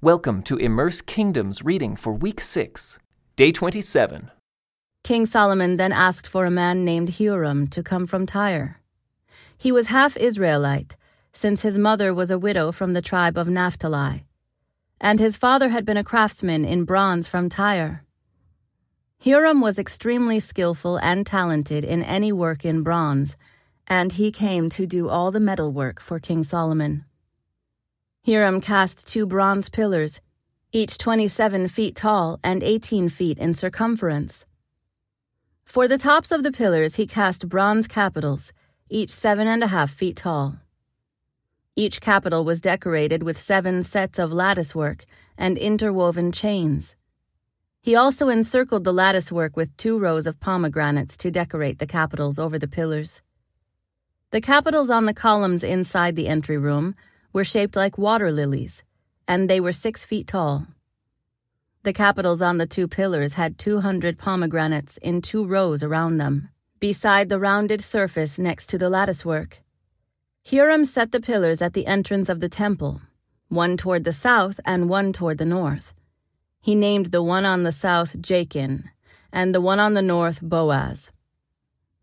Welcome to Immerse Kingdoms reading for week 6, day 27. King Solomon then asked for a man named Huram to come from Tyre. He was half Israelite, since his mother was a widow from the tribe of Naphtali, and his father had been a craftsman in bronze from Tyre. Huram was extremely skillful and talented in any work in bronze, and he came to do all the metal work for King Solomon. Huram cast two bronze pillars, each 27 feet tall and 18 feet in circumference. For the tops of the pillars, he cast bronze capitals, each seven and a half feet tall. Each capital was decorated with seven sets of latticework and interwoven chains. He also encircled the latticework with two rows of pomegranates to decorate the capitals over the pillars. The capitals on the columns inside the entry room were shaped like water lilies, and they were six feet tall. The capitals on the two pillars had 200 pomegranates in two rows around them, beside the rounded surface next to the latticework. Hiram set the pillars at the entrance of the temple, one toward the south and one toward the north. He named the one on the south Jachin, and the one on the north Boaz.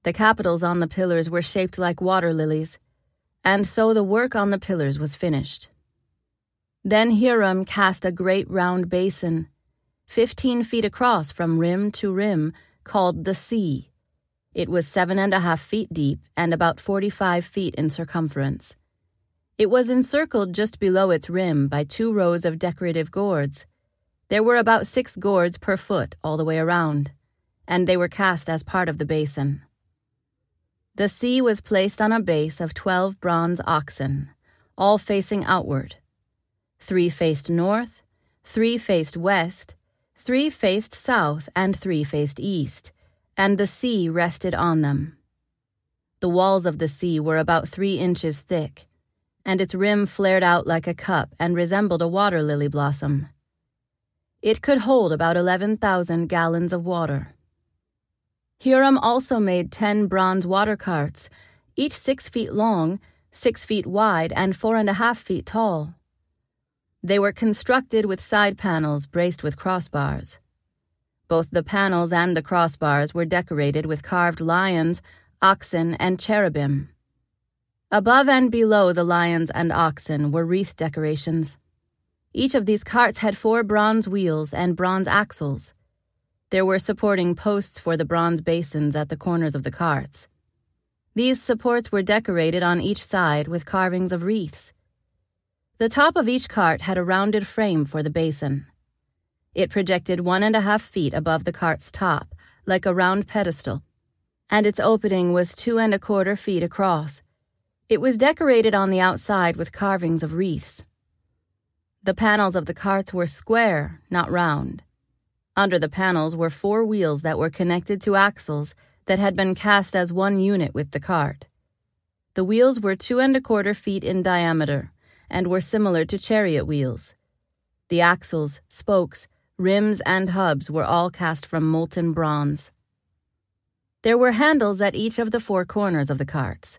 The capitals on the pillars were shaped like water lilies, and so the work on the pillars was finished. Then Hiram cast a great round basin, fifteen feet across from rim to rim, called the sea it was seven and a half feet deep and about 45 feet in circumference. It was encircled just below its rim by two rows of decorative gourds. There were about six gourds per foot all the way around, and they were cast as part of the basin. The sea was placed on a base of 12 bronze oxen, all facing outward. Three faced north, three faced west, three faced south, and three faced east and the sea rested on them. The walls of the sea were about three inches thick, and its rim flared out like a cup and resembled a water lily blossom. It could hold about 11,000 gallons of water. Huram also made ten bronze water carts, each six feet long, six feet wide, and four and a half feet tall. They were constructed with side panels braced with crossbars. Both the panels and the crossbars were decorated with carved lions, oxen, and cherubim. Above and below the lions and oxen were wreath decorations. Each of these carts had four bronze wheels and bronze axles. There were supporting posts for the bronze basins at the corners of the carts. These supports were decorated on each side with carvings of wreaths. The top of each cart had a rounded frame for the basin. It projected one and a half feet above the cart's top, like a round pedestal, and its opening was two and a quarter feet across. It was decorated on the outside with carvings of wreaths. The panels of the carts were square, not round. Under the panels were four wheels that were connected to axles that had been cast as one unit with the cart. The wheels were two and a quarter feet in diameter and were similar to chariot wheels. The axles, spokes, Rims and hubs were all cast from molten bronze. There were handles at each of the four corners of the carts,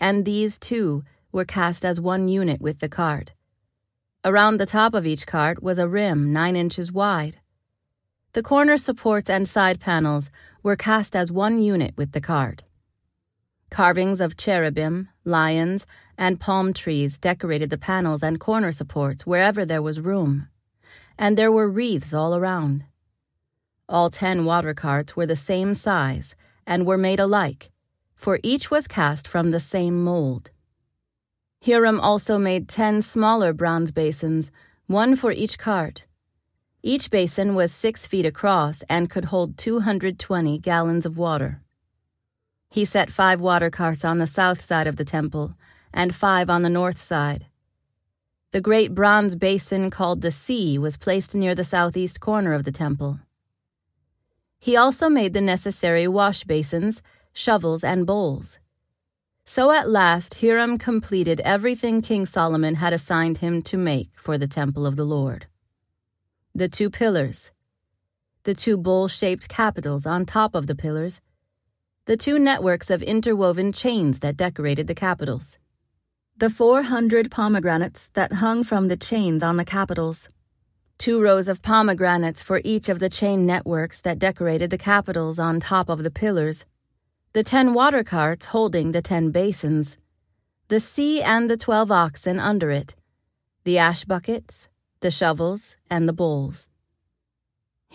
and these, too, were cast as one unit with the cart. Around the top of each cart was a rim nine inches wide. The corner supports and side panels were cast as one unit with the cart. Carvings of cherubim, lions, and palm trees decorated the panels and corner supports wherever there was room and there were wreaths all around. All ten water carts were the same size and were made alike, for each was cast from the same mold. Hiram also made ten smaller bronze basins, one for each cart. Each basin was six feet across and could hold 220 gallons of water. He set five water carts on the south side of the temple and five on the north side. The great bronze basin called the Sea was placed near the southeast corner of the temple. He also made the necessary wash basins, shovels, and bowls. So at last Hiram completed everything King Solomon had assigned him to make for the temple of the Lord. The two pillars, the two bowl shaped capitals on top of the pillars, the two networks of interwoven chains that decorated the capitals the four hundred pomegranates that hung from the chains on the capitals, two rows of pomegranates for each of the chain networks that decorated the capitals on top of the pillars, the ten water carts holding the ten basins, the sea and the twelve oxen under it, the ash buckets, the shovels, and the bowls.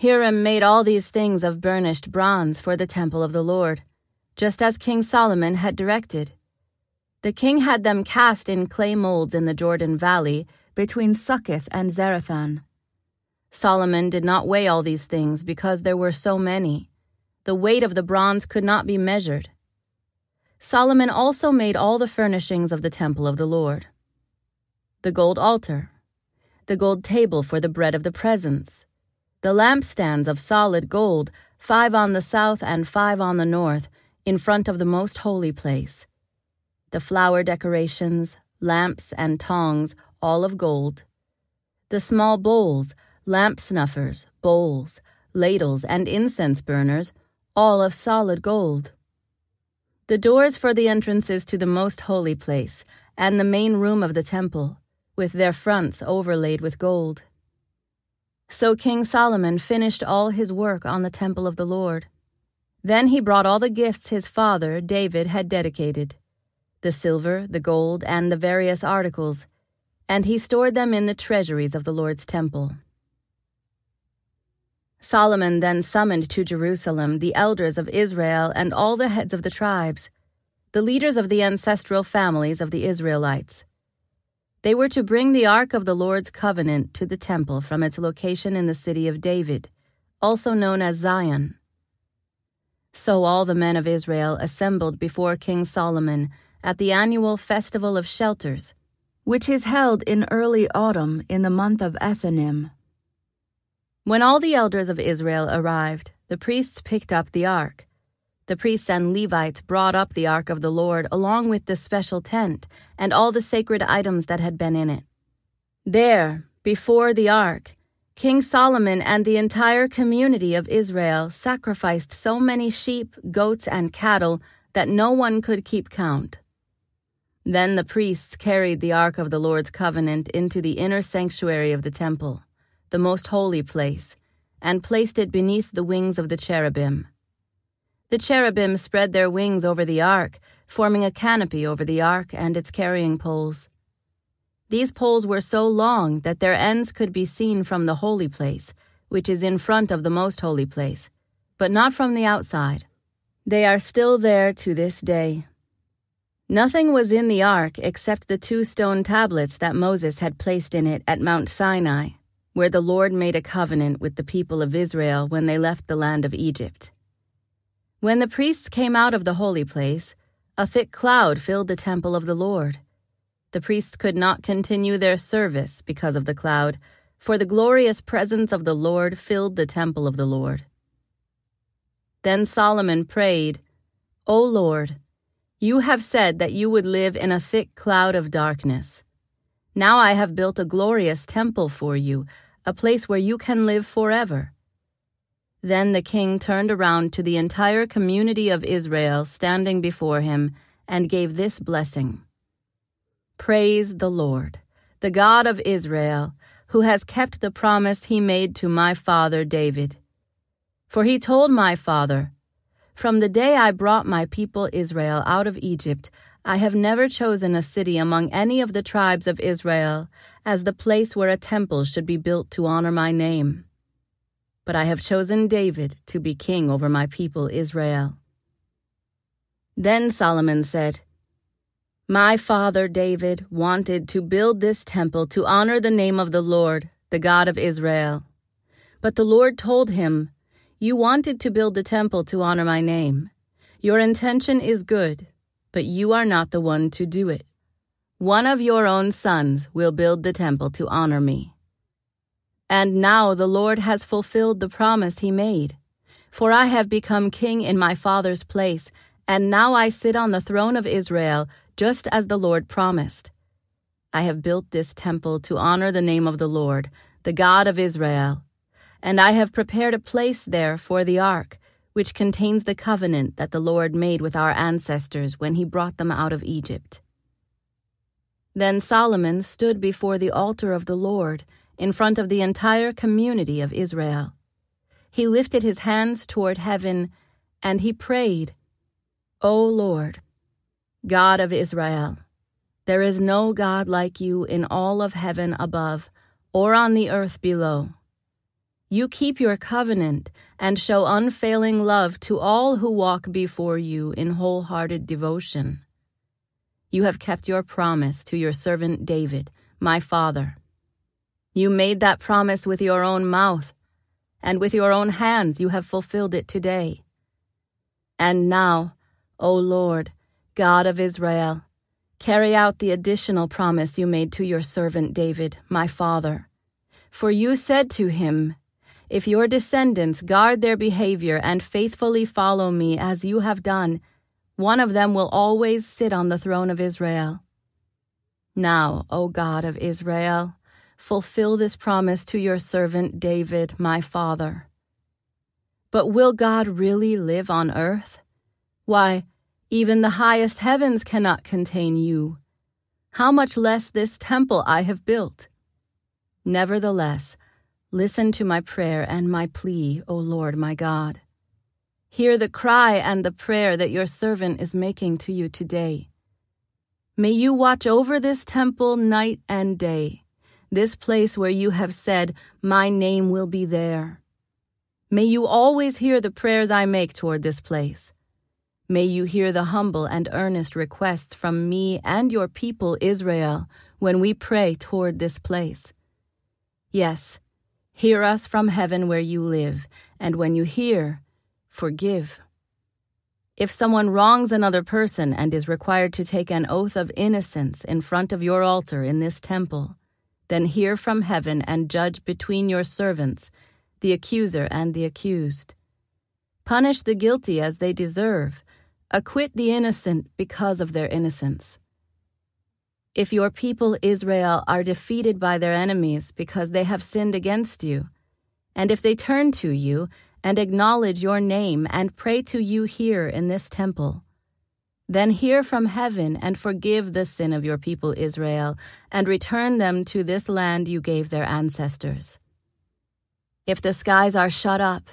Hiram made all these things of burnished bronze for the temple of the Lord, just as King Solomon had directed. The king had them cast in clay molds in the Jordan Valley between Succoth and Zarethan. Solomon did not weigh all these things because there were so many. The weight of the bronze could not be measured. Solomon also made all the furnishings of the temple of the Lord the gold altar, the gold table for the bread of the presence, the lampstands of solid gold, five on the south and five on the north, in front of the most holy place, the flower decorations, lamps, and tongs, all of gold, the small bowls, lamp snuffers, bowls, ladles, and incense burners, all of solid gold. The doors for the entrances to the most holy place, and the main room of the temple, with their fronts overlaid with gold. So King Solomon finished all his work on the temple of the Lord. Then he brought all the gifts his father, David, had dedicated the silver, the gold, and the various articles, and he stored them in the treasuries of the Lord's temple. Solomon then summoned to Jerusalem the elders of Israel and all the heads of the tribes, the leaders of the ancestral families of the Israelites they were to bring the Ark of the Lord's covenant to the temple from its location in the city of David, also known as Zion. So all the men of Israel assembled before King Solomon at the annual Festival of Shelters, which is held in early autumn in the month of Ethanim. When all the elders of Israel arrived, the priests picked up the ark the priests and Levites brought up the ark of the Lord along with the special tent and all the sacred items that had been in it. There, before the ark, King Solomon and the entire community of Israel sacrificed so many sheep, goats, and cattle that no one could keep count. Then the priests carried the ark of the Lord's covenant into the inner sanctuary of the temple, the most holy place, and placed it beneath the wings of the cherubim. The cherubim spread their wings over the ark, forming a canopy over the ark and its carrying poles. These poles were so long that their ends could be seen from the holy place, which is in front of the most holy place, but not from the outside. They are still there to this day. Nothing was in the ark except the two stone tablets that Moses had placed in it at Mount Sinai, where the Lord made a covenant with the people of Israel when they left the land of Egypt. When the priests came out of the holy place, a thick cloud filled the temple of the Lord. The priests could not continue their service because of the cloud, for the glorious presence of the Lord filled the temple of the Lord. Then Solomon prayed, O Lord, you have said that you would live in a thick cloud of darkness. Now I have built a glorious temple for you, a place where you can live forever. Then the king turned around to the entire community of Israel standing before him and gave this blessing. Praise the Lord, the God of Israel, who has kept the promise he made to my father David. For he told my father, From the day I brought my people Israel out of Egypt, I have never chosen a city among any of the tribes of Israel as the place where a temple should be built to honor my name but I have chosen David to be king over my people Israel. Then Solomon said, My father David wanted to build this temple to honor the name of the Lord, the God of Israel. But the Lord told him, You wanted to build the temple to honor my name. Your intention is good, but you are not the one to do it. One of your own sons will build the temple to honor me. And now the Lord has fulfilled the promise he made. For I have become king in my father's place, and now I sit on the throne of Israel, just as the Lord promised. I have built this temple to honor the name of the Lord, the God of Israel. And I have prepared a place there for the ark, which contains the covenant that the Lord made with our ancestors when he brought them out of Egypt. Then Solomon stood before the altar of the Lord in front of the entire community of Israel. He lifted his hands toward heaven and he prayed, O Lord, God of Israel, there is no God like you in all of heaven above or on the earth below. You keep your covenant and show unfailing love to all who walk before you in wholehearted devotion. You have kept your promise to your servant David, my father. You made that promise with your own mouth, and with your own hands you have fulfilled it today. And now, O Lord, God of Israel, carry out the additional promise you made to your servant David, my father. For you said to him, If your descendants guard their behavior and faithfully follow me as you have done, one of them will always sit on the throne of Israel. Now, O God of Israel, fulfill this promise to your servant David, my father. But will God really live on earth? Why, even the highest heavens cannot contain you. How much less this temple I have built? Nevertheless, listen to my prayer and my plea, O Lord my God. Hear the cry and the prayer that your servant is making to you today. May you watch over this temple night and day, this place where you have said, My name will be there. May you always hear the prayers I make toward this place. May you hear the humble and earnest requests from me and your people Israel when we pray toward this place. Yes, hear us from heaven where you live, and when you hear, forgive. If someone wrongs another person and is required to take an oath of innocence in front of your altar in this temple, then hear from heaven and judge between your servants, the accuser and the accused. Punish the guilty as they deserve, acquit the innocent because of their innocence. If your people Israel are defeated by their enemies because they have sinned against you, and if they turn to you and acknowledge your name and pray to you here in this temple. Then hear from heaven and forgive the sin of your people Israel, and return them to this land you gave their ancestors. If the skies are shut up,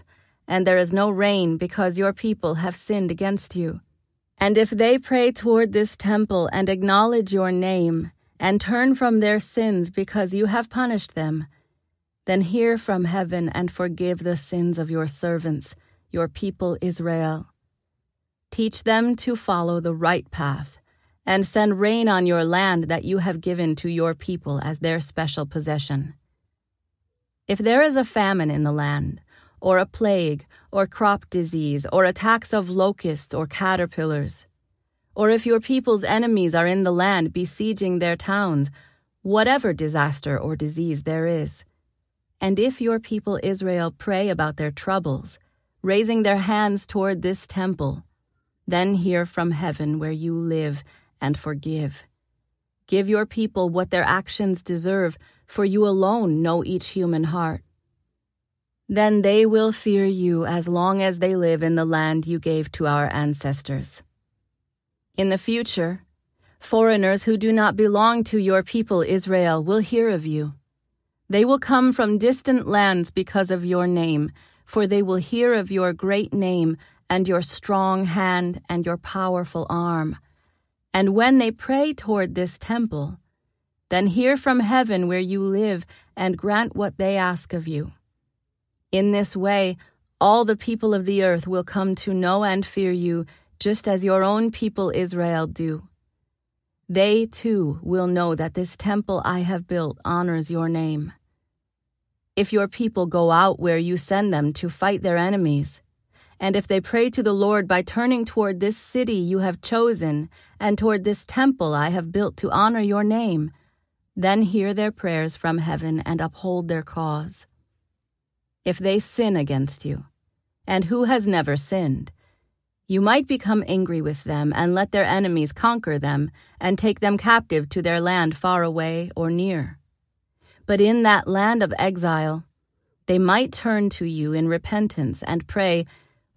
and there is no rain because your people have sinned against you, and if they pray toward this temple and acknowledge your name, and turn from their sins because you have punished them, then hear from heaven and forgive the sins of your servants, your people Israel. Teach them to follow the right path, and send rain on your land that you have given to your people as their special possession. If there is a famine in the land, or a plague, or crop disease, or attacks of locusts or caterpillars, or if your people's enemies are in the land besieging their towns, whatever disaster or disease there is, and if your people Israel pray about their troubles, raising their hands toward this temple, then hear from heaven where you live and forgive. Give your people what their actions deserve, for you alone know each human heart. Then they will fear you as long as they live in the land you gave to our ancestors. In the future, foreigners who do not belong to your people Israel will hear of you they will come from distant lands because of your name, for they will hear of your great name and your strong hand and your powerful arm. And when they pray toward this temple, then hear from heaven where you live and grant what they ask of you. In this way, all the people of the earth will come to know and fear you, just as your own people Israel do. They too will know that this temple I have built honors your name. If your people go out where you send them to fight their enemies, and if they pray to the Lord by turning toward this city you have chosen, and toward this temple I have built to honor your name, then hear their prayers from heaven and uphold their cause. If they sin against you, and who has never sinned, you might become angry with them and let their enemies conquer them and take them captive to their land far away or near. But in that land of exile, they might turn to you in repentance and pray,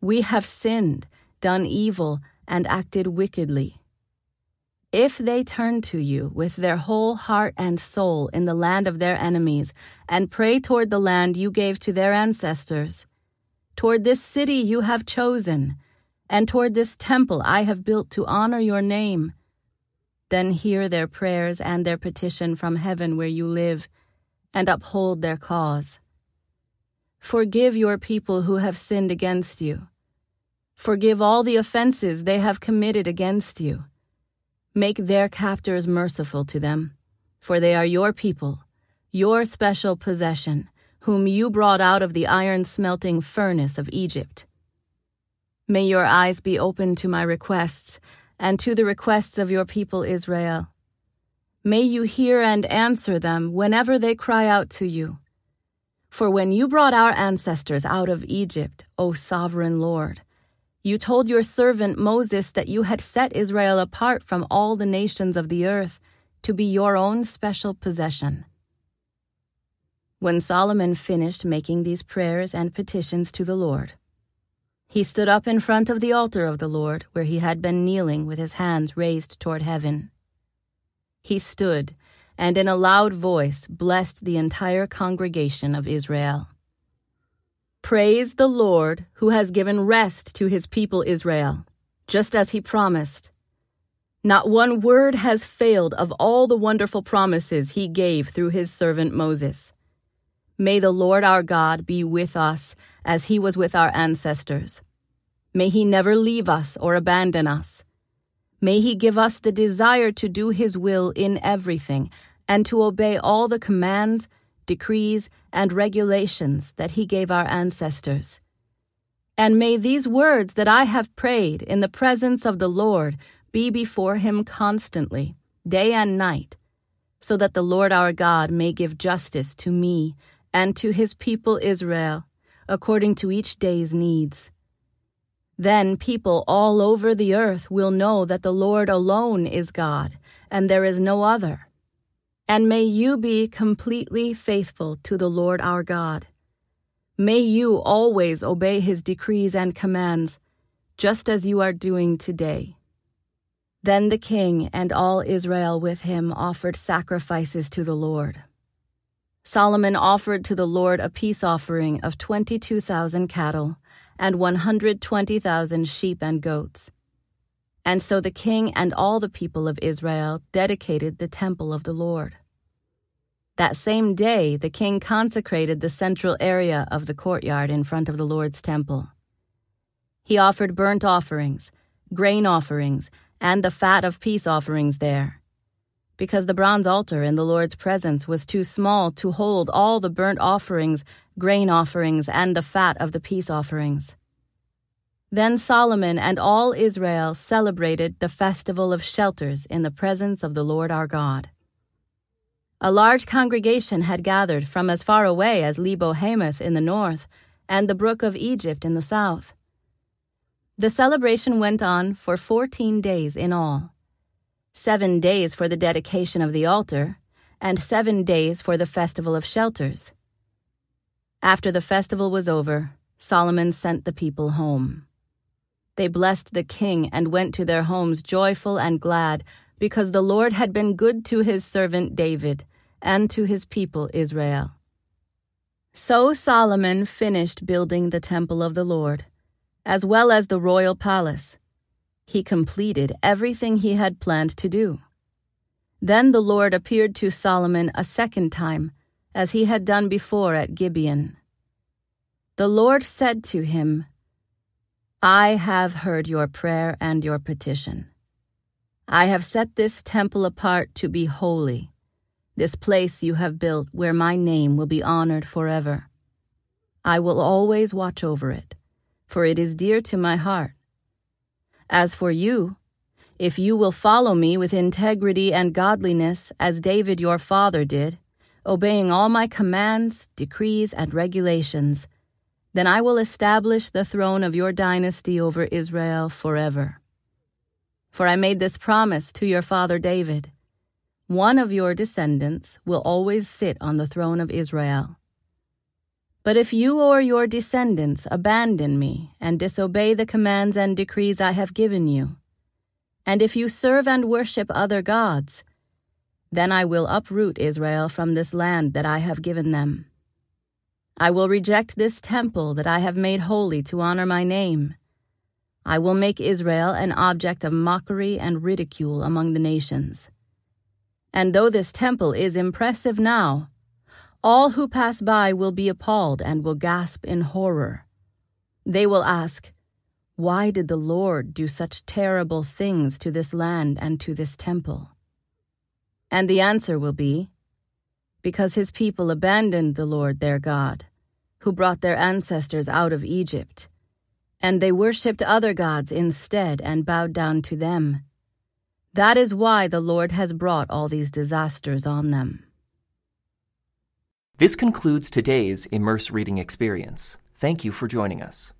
We have sinned, done evil, and acted wickedly. If they turn to you with their whole heart and soul in the land of their enemies, and pray toward the land you gave to their ancestors, toward this city you have chosen, and toward this temple I have built to honor your name, then hear their prayers and their petition from heaven where you live, and uphold their cause. Forgive your people who have sinned against you. Forgive all the offenses they have committed against you Make their captors merciful to them, for they are your people, your special possession, whom you brought out of the iron smelting furnace of Egypt. May your eyes be open to my requests and to the requests of your people Israel. May you hear and answer them whenever they cry out to you. For when you brought our ancestors out of Egypt, O sovereign Lord, you told your servant Moses that you had set Israel apart from all the nations of the earth to be your own special possession. When Solomon finished making these prayers and petitions to the Lord, he stood up in front of the altar of the Lord, where he had been kneeling with his hands raised toward heaven. He stood, and in a loud voice blessed the entire congregation of Israel. Praise the Lord who has given rest to his people Israel, just as he promised. Not one word has failed of all the wonderful promises he gave through his servant Moses. May the Lord our God be with us as he was with our ancestors. May he never leave us or abandon us. May he give us the desire to do his will in everything and to obey all the commands decrees, and regulations that he gave our ancestors. And may these words that I have prayed in the presence of the Lord be before him constantly, day and night, so that the Lord our God may give justice to me and to his people Israel, according to each day's needs. Then people all over the earth will know that the Lord alone is God, and there is no other and may you be completely faithful to the Lord our God. May you always obey his decrees and commands, just as you are doing today. Then the king and all Israel with him offered sacrifices to the Lord. Solomon offered to the Lord a peace offering of 22,000 cattle and 120,000 sheep and goats. And so the king and all the people of Israel dedicated the temple of the Lord. That same day, the king consecrated the central area of the courtyard in front of the Lord's temple. He offered burnt offerings, grain offerings, and the fat of peace offerings there. Because the bronze altar in the Lord's presence was too small to hold all the burnt offerings, grain offerings, and the fat of the peace offerings. Then Solomon and all Israel celebrated the festival of shelters in the presence of the Lord our God. A large congregation had gathered from as far away as Lebo Hamath in the north and the brook of Egypt in the south. The celebration went on for fourteen days in all seven days for the dedication of the altar, and seven days for the festival of shelters. After the festival was over, Solomon sent the people home. They blessed the king and went to their homes joyful and glad, because the Lord had been good to his servant David and to his people Israel. So Solomon finished building the temple of the Lord, as well as the royal palace. He completed everything he had planned to do. Then the Lord appeared to Solomon a second time, as he had done before at Gibeon. The Lord said to him, I have heard your prayer and your petition. I have set this temple apart to be holy, this place you have built where my name will be honored forever. I will always watch over it, for it is dear to my heart. As for you, if you will follow me with integrity and godliness as David your father did, obeying all my commands, decrees, and regulations, then I will establish the throne of your dynasty over Israel forever. For I made this promise to your father David one of your descendants will always sit on the throne of Israel. But if you or your descendants abandon me and disobey the commands and decrees I have given you, and if you serve and worship other gods, then I will uproot Israel from this land that I have given them. I will reject this temple that I have made holy to honor my name. I will make Israel an object of mockery and ridicule among the nations. And though this temple is impressive now, all who pass by will be appalled and will gasp in horror. They will ask, Why did the Lord do such terrible things to this land and to this temple? And the answer will be, Because his people abandoned the Lord their God, who brought their ancestors out of Egypt, and they worshipped other gods instead and bowed down to them. That is why the Lord has brought all these disasters on them. This concludes today's Immerse Reading Experience. Thank you for joining us.